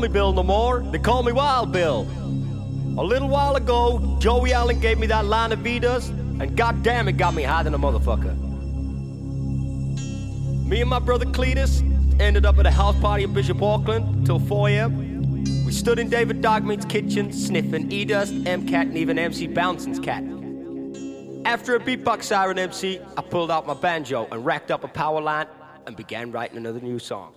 me Bill no more, they call me Wild Bill. A little while ago, Joey Allen gave me that line of Vitas, and goddamn it got me higher than a motherfucker. Me and my brother Cletus ended up at a house party in Bishop Auckland till 4 a.m. We stood in David Dogmeat's kitchen, sniffing E-Dust, M-Cat, and even MC Bouncing's cat. After a beatbox siren MC, I pulled out my banjo and racked up a power line and began writing another new song.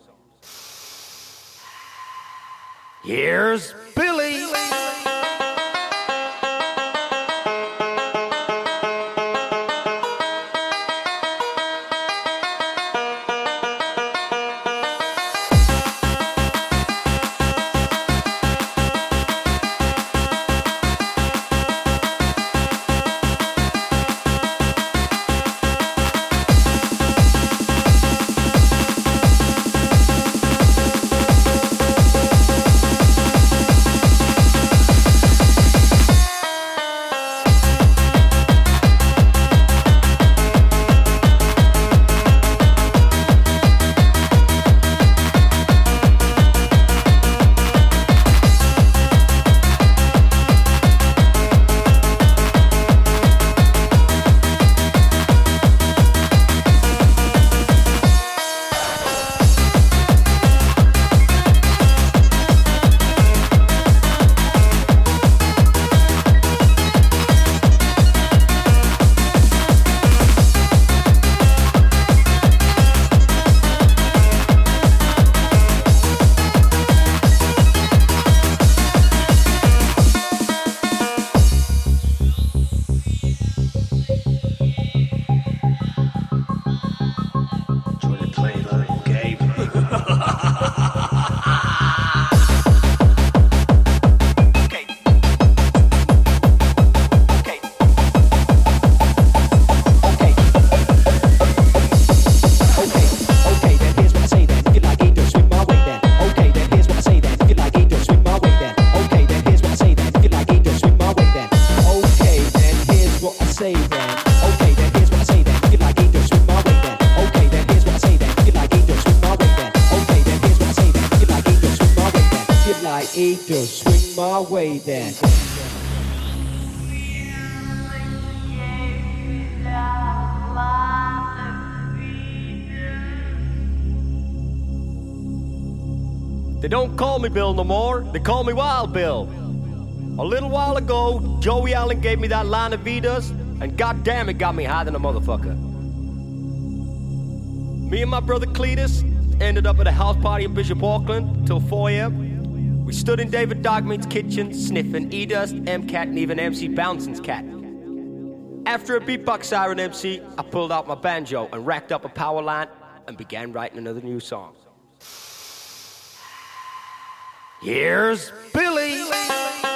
Here's Billy. Me Bill no more. They call me Wild Bill. A little while ago, Joey Allen gave me that line of Vitas, and goddamn it got me higher than a motherfucker. Me and my brother Cletus ended up at a house party in Bishop Auckland till 4 a.m. We stood in David Dogmeat's kitchen, sniffing E-Dust, M-Cat, and even MC Bouncing's cat. After a beatbox siren MC, I pulled out my banjo and racked up a power line and began writing another new song. Here's Billy. natural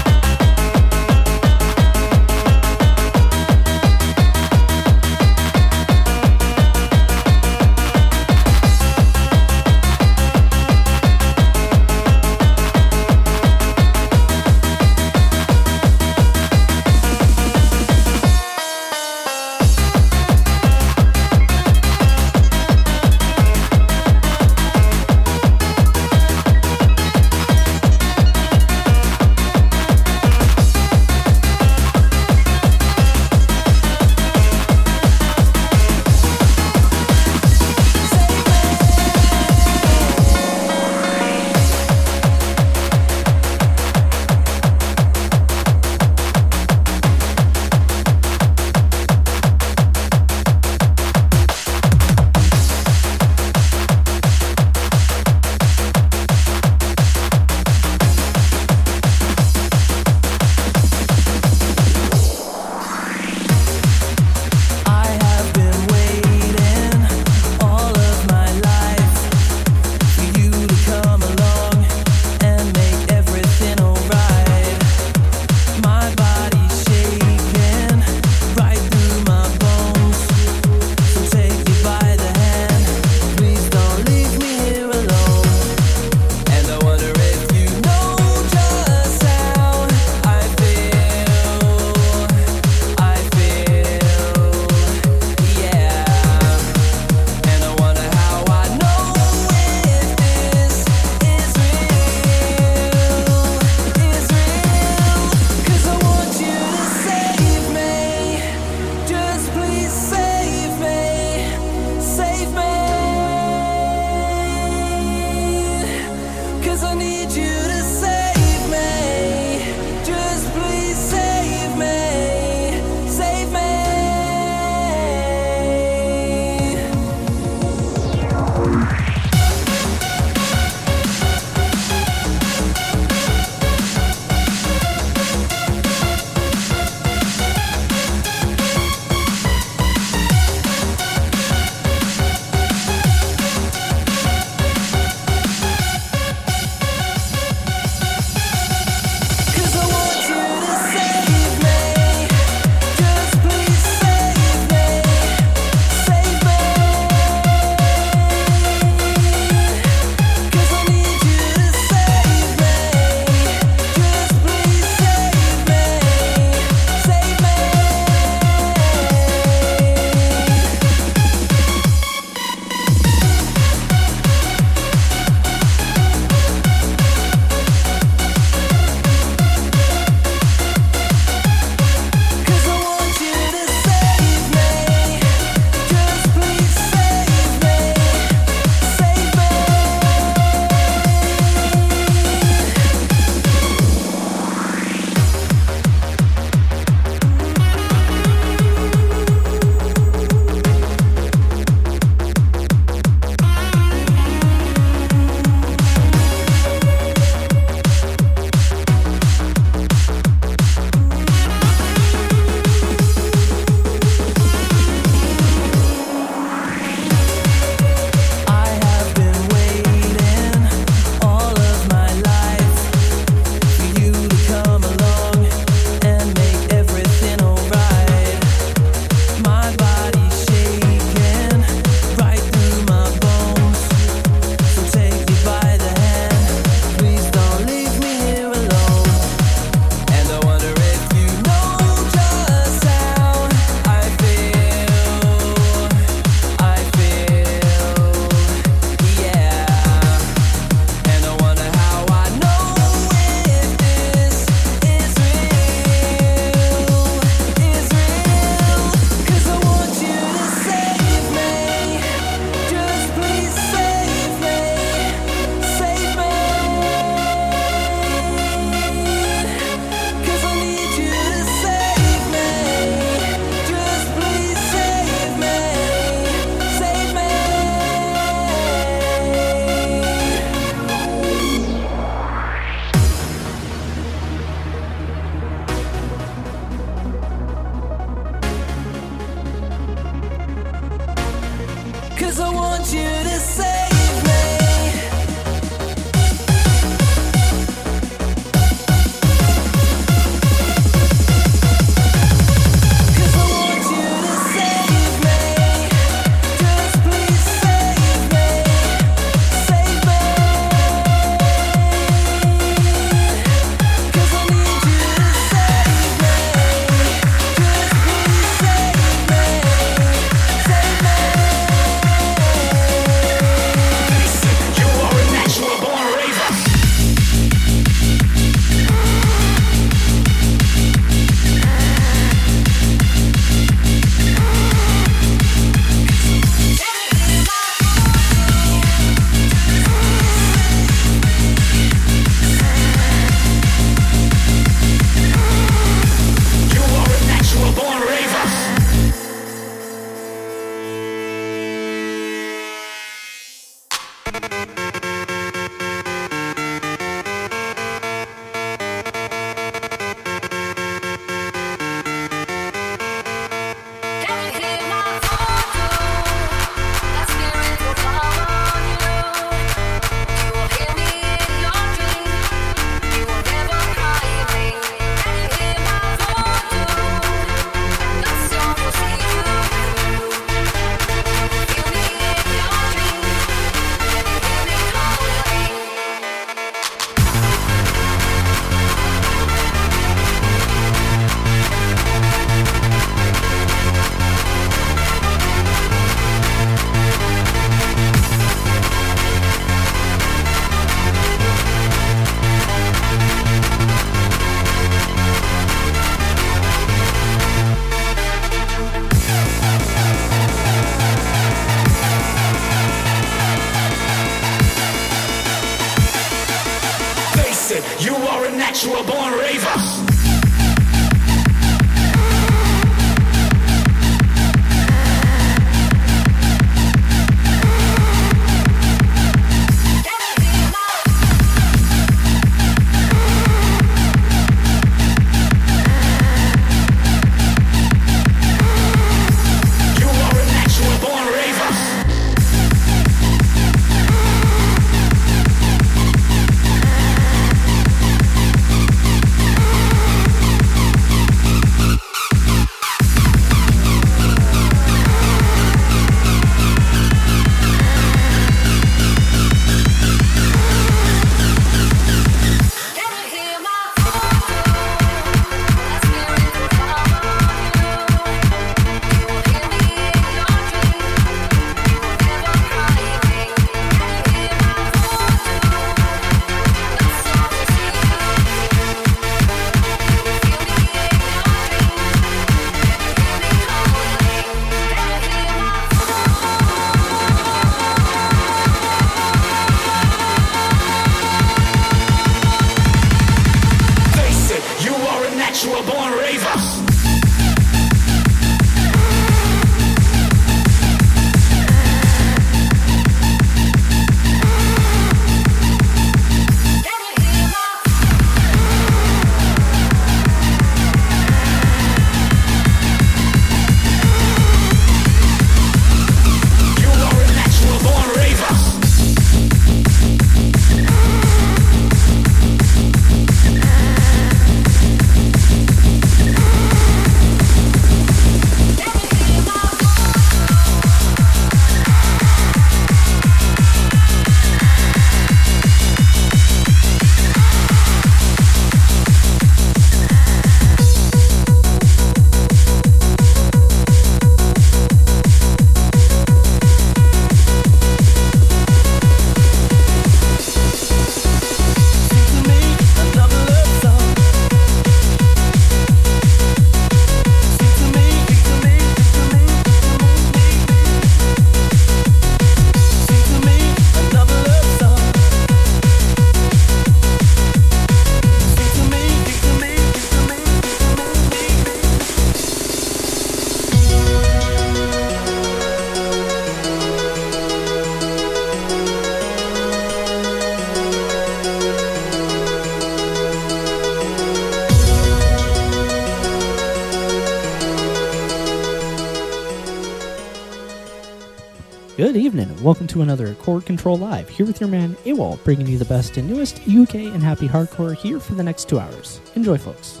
welcome to another Core Control Live, here with your man AWOL, bringing you the best and newest UK and happy hardcore here for the next two hours. Enjoy, folks.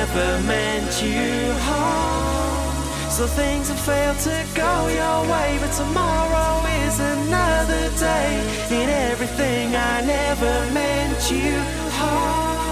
never meant you harm. So things have failed to go your way, but tomorrow is another day. In everything I never meant you harm.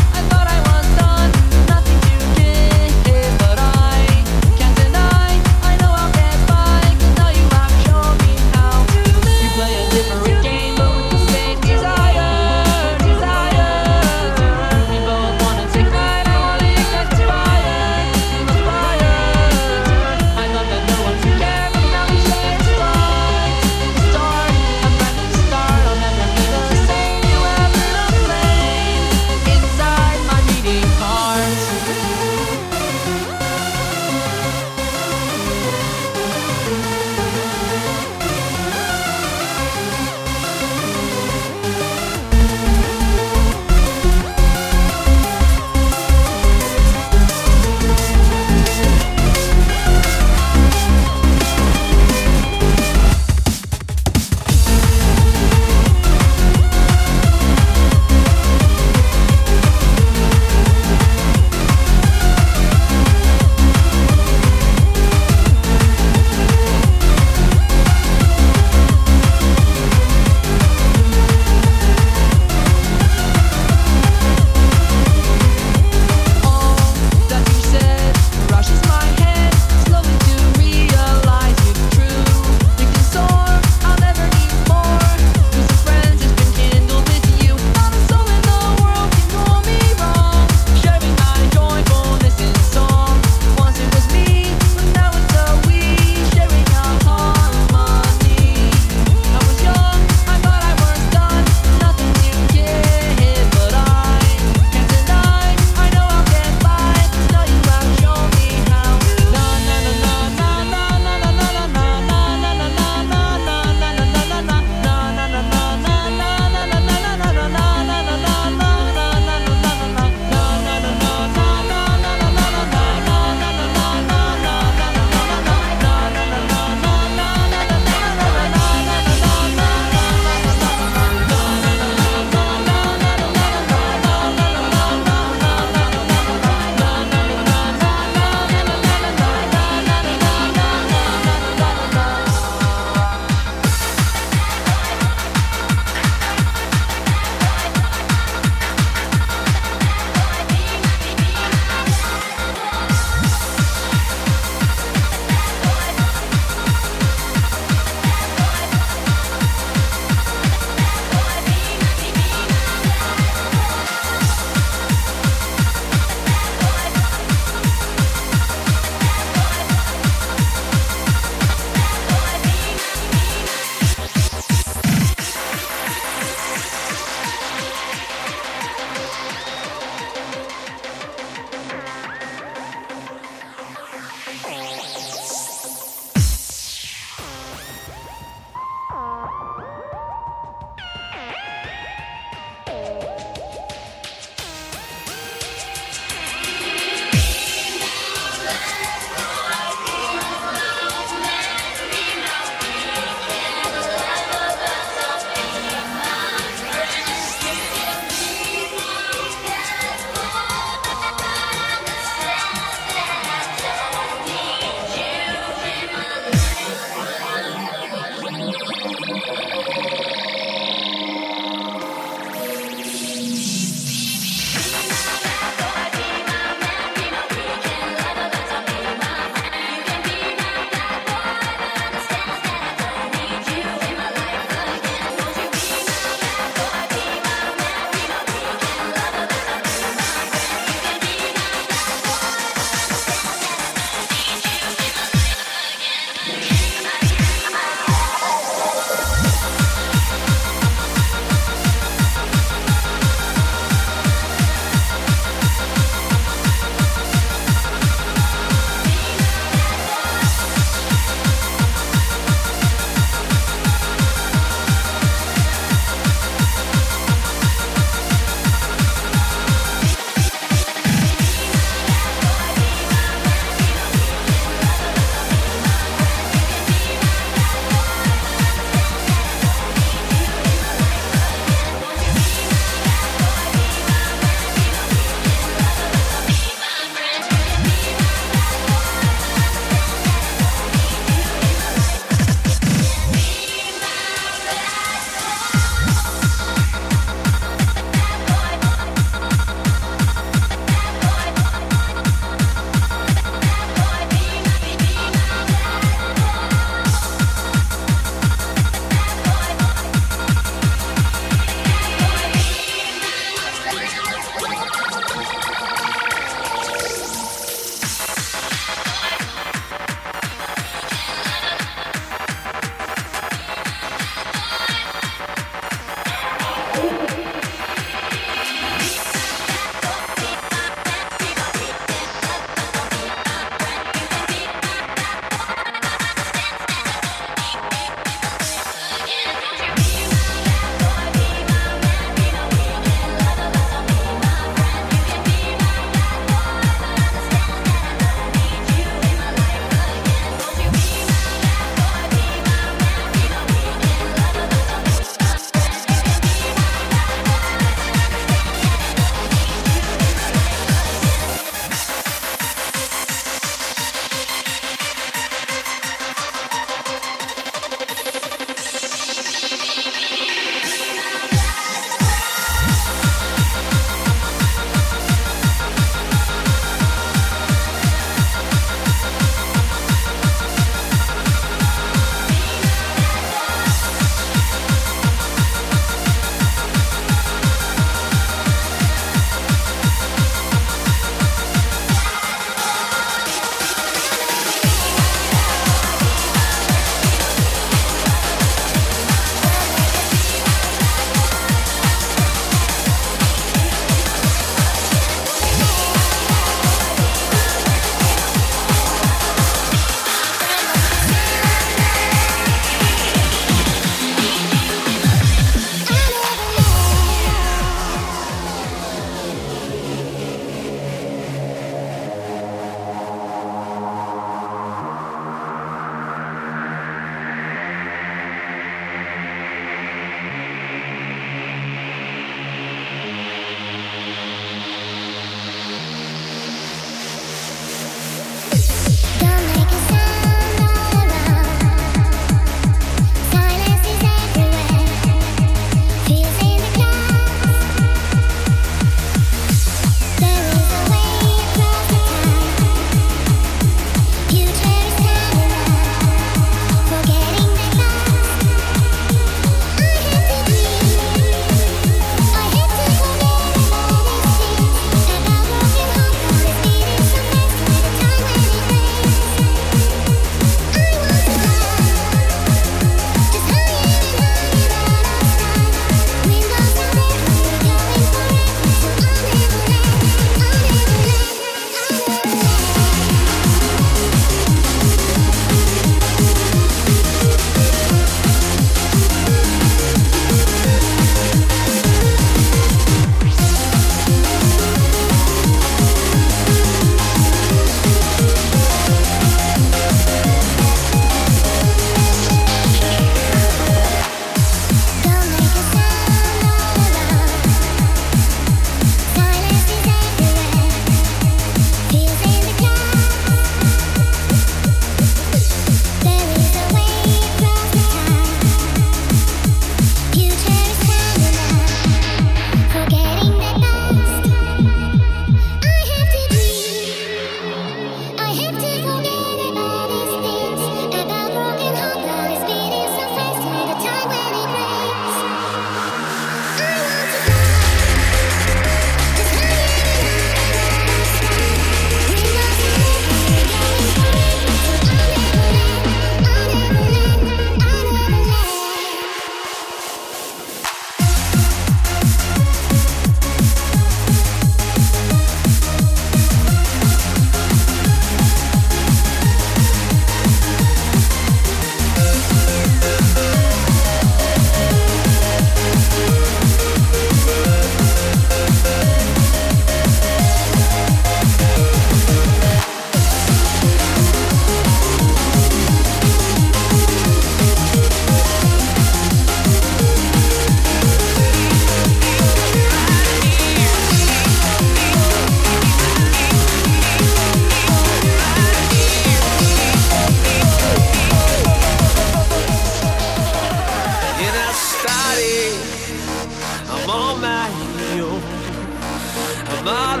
I'm.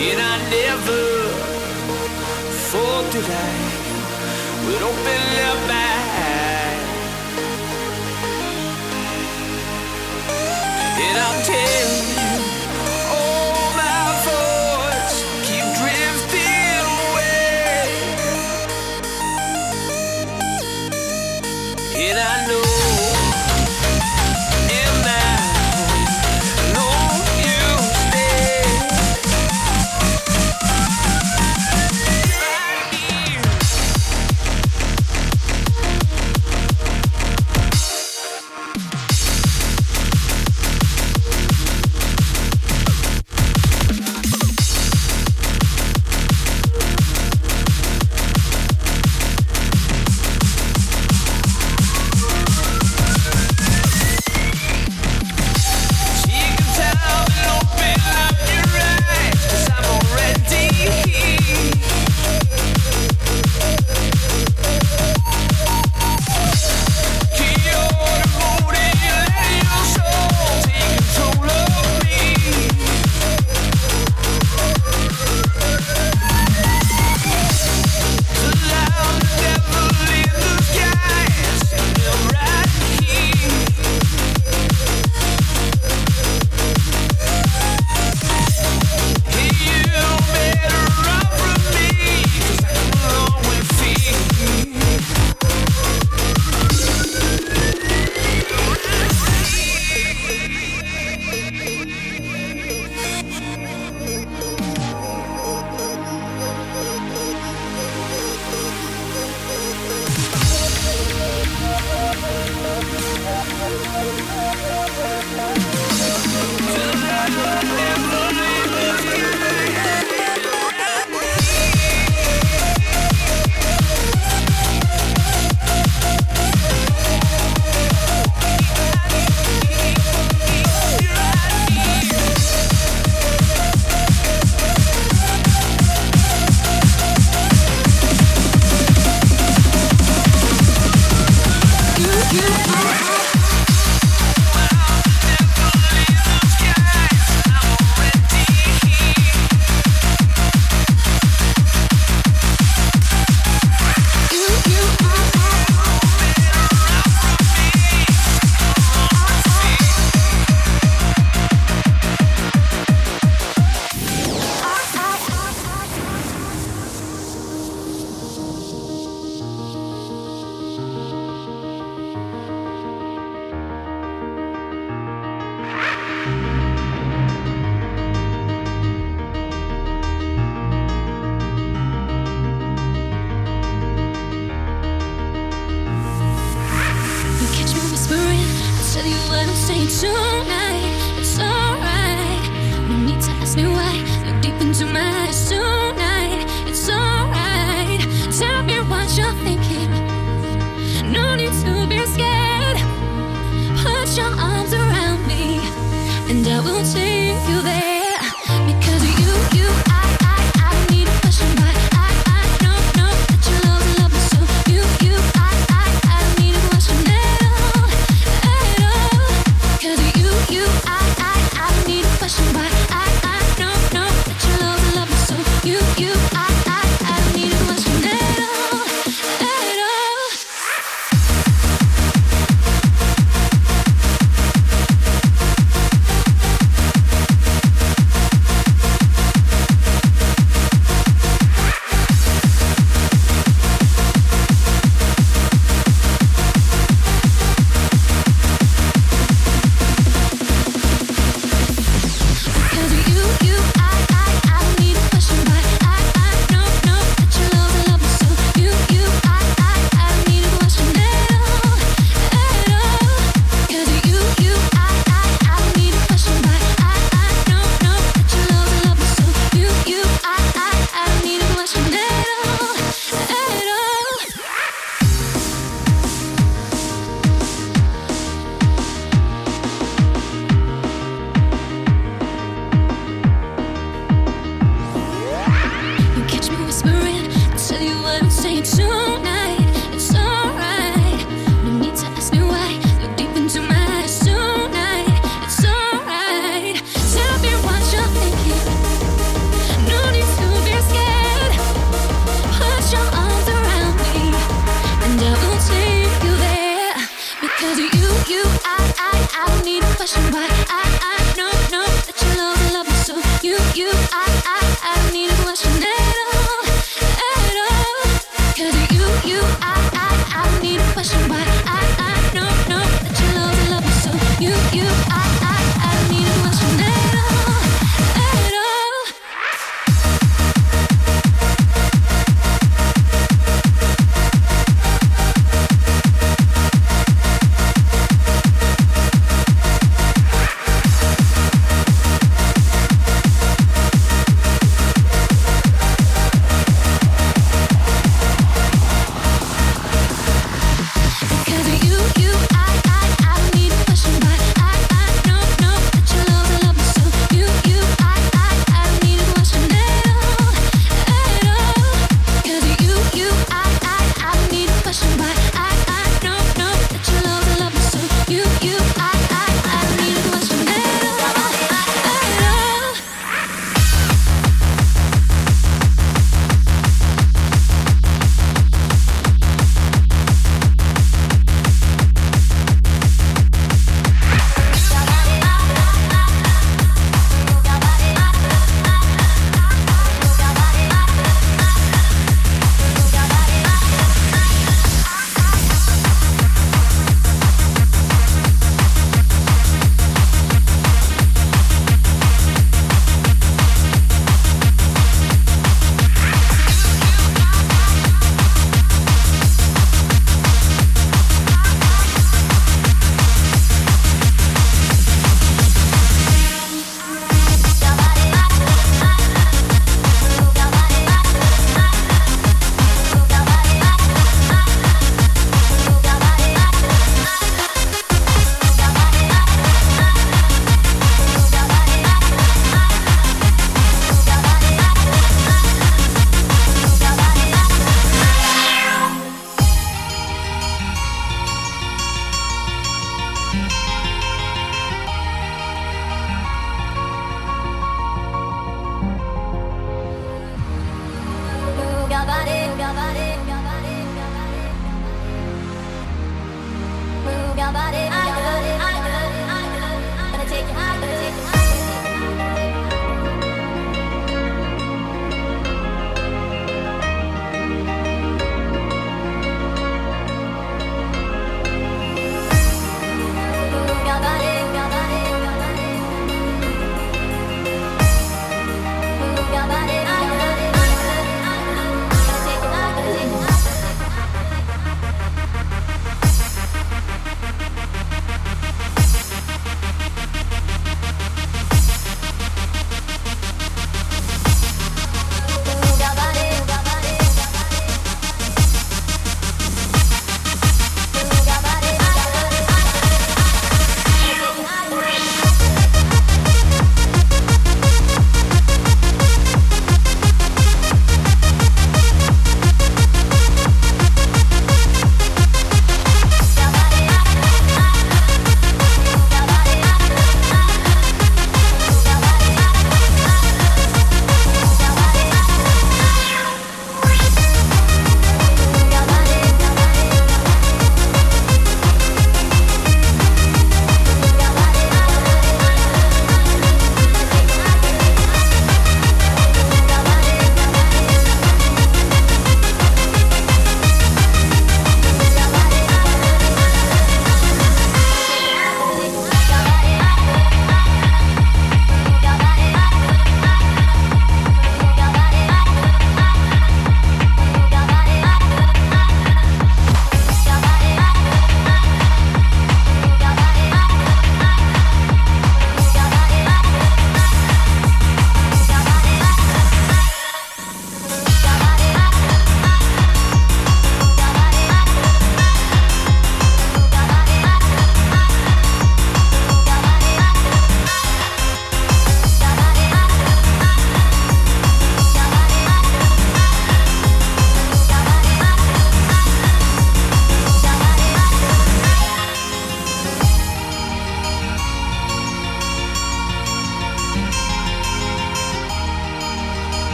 And I never thought that I would open up my eyes. And I'll tell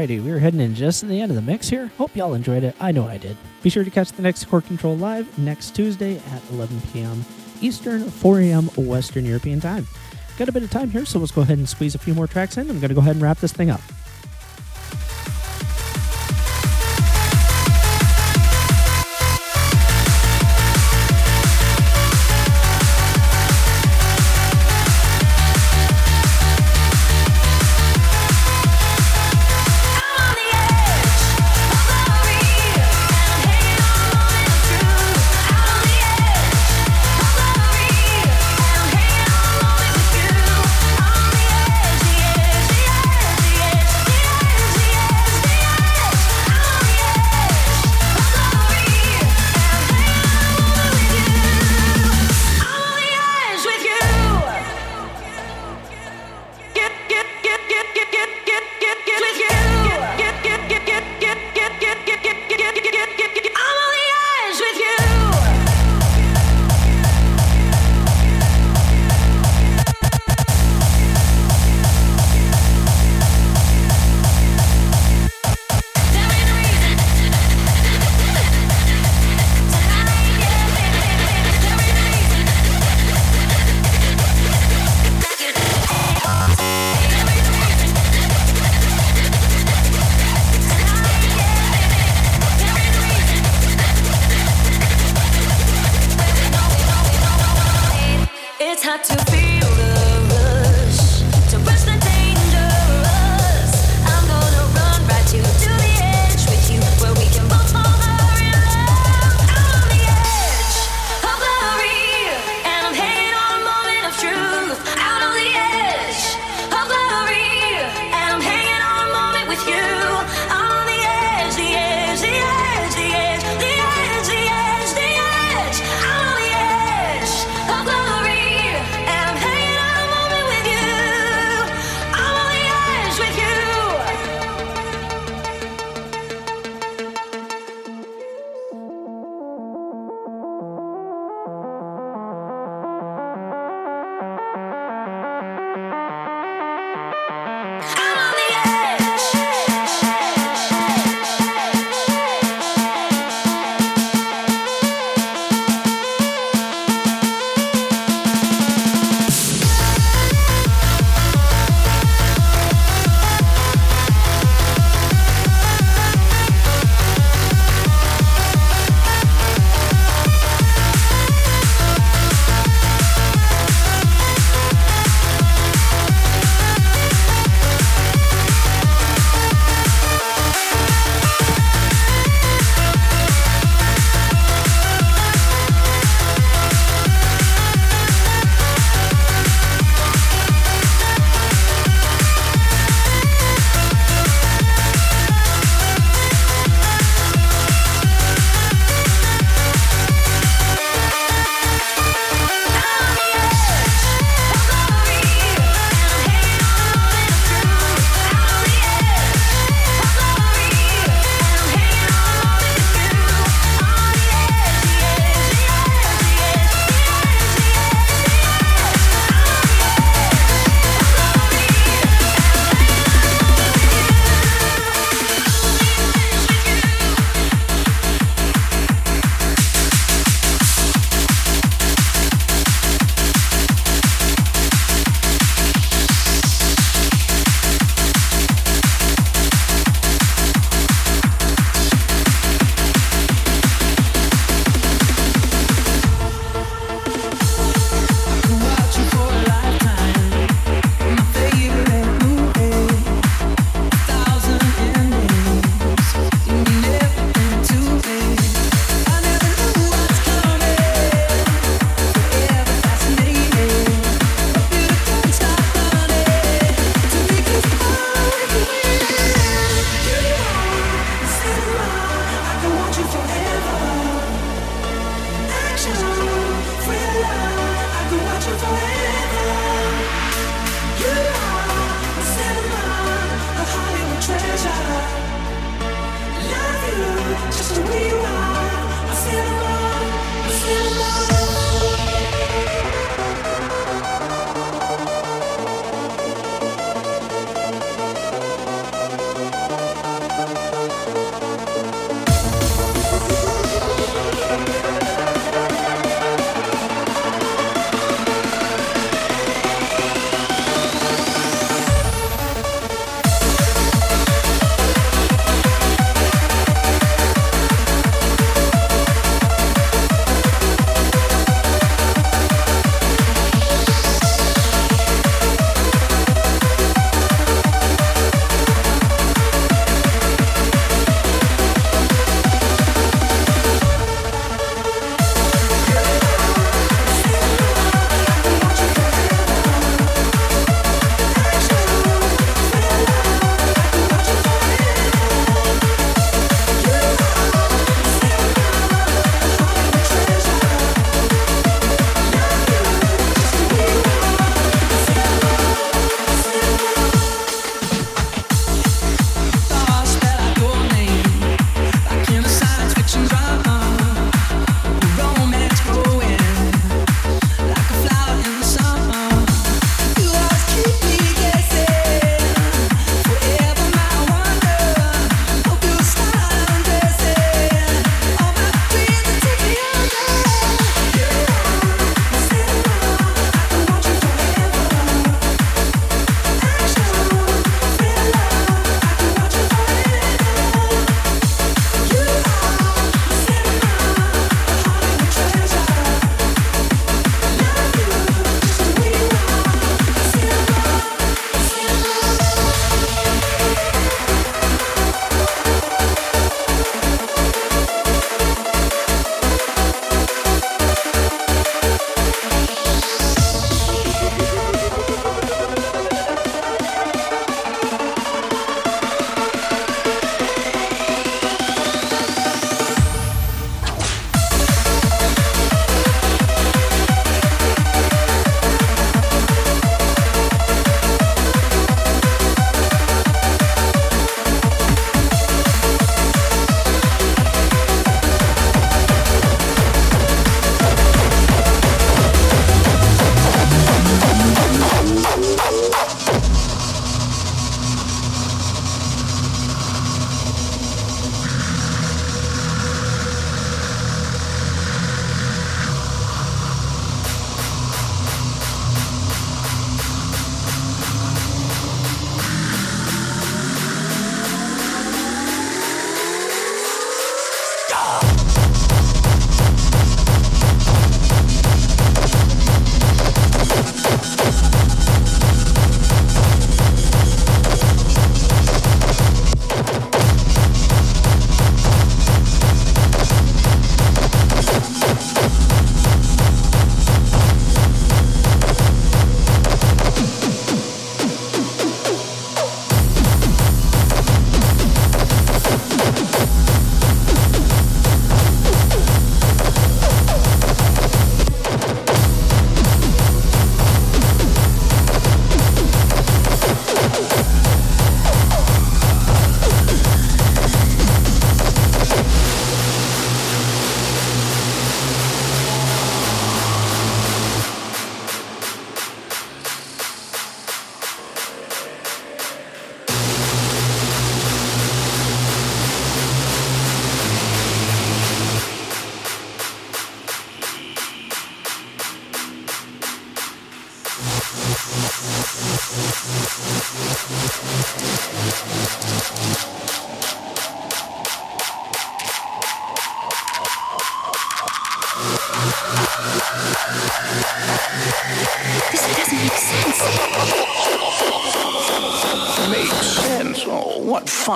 Alrighty, we're heading in just to the end of the mix here. Hope y'all enjoyed it. I know I did. Be sure to catch the next Core Control Live next Tuesday at 11 p.m. Eastern, 4 a.m. Western European time. Got a bit of time here, so let's go ahead and squeeze a few more tracks in. I'm going to go ahead and wrap this thing up.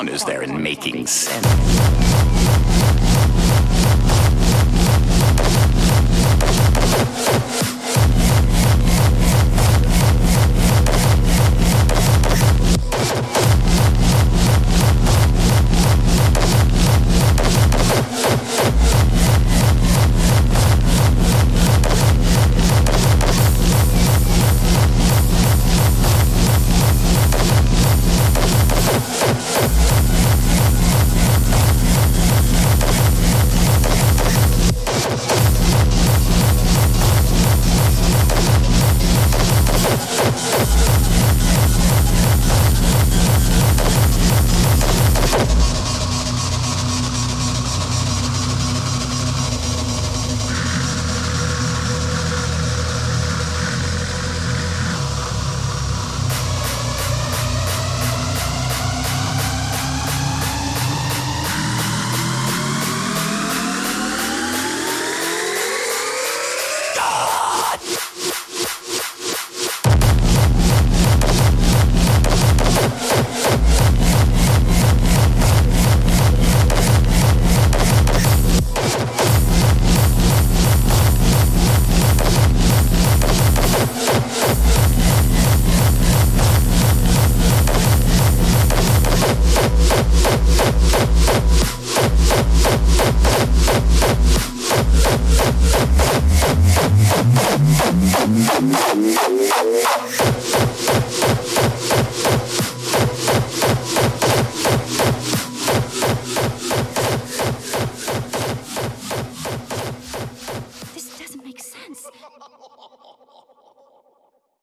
Is there in making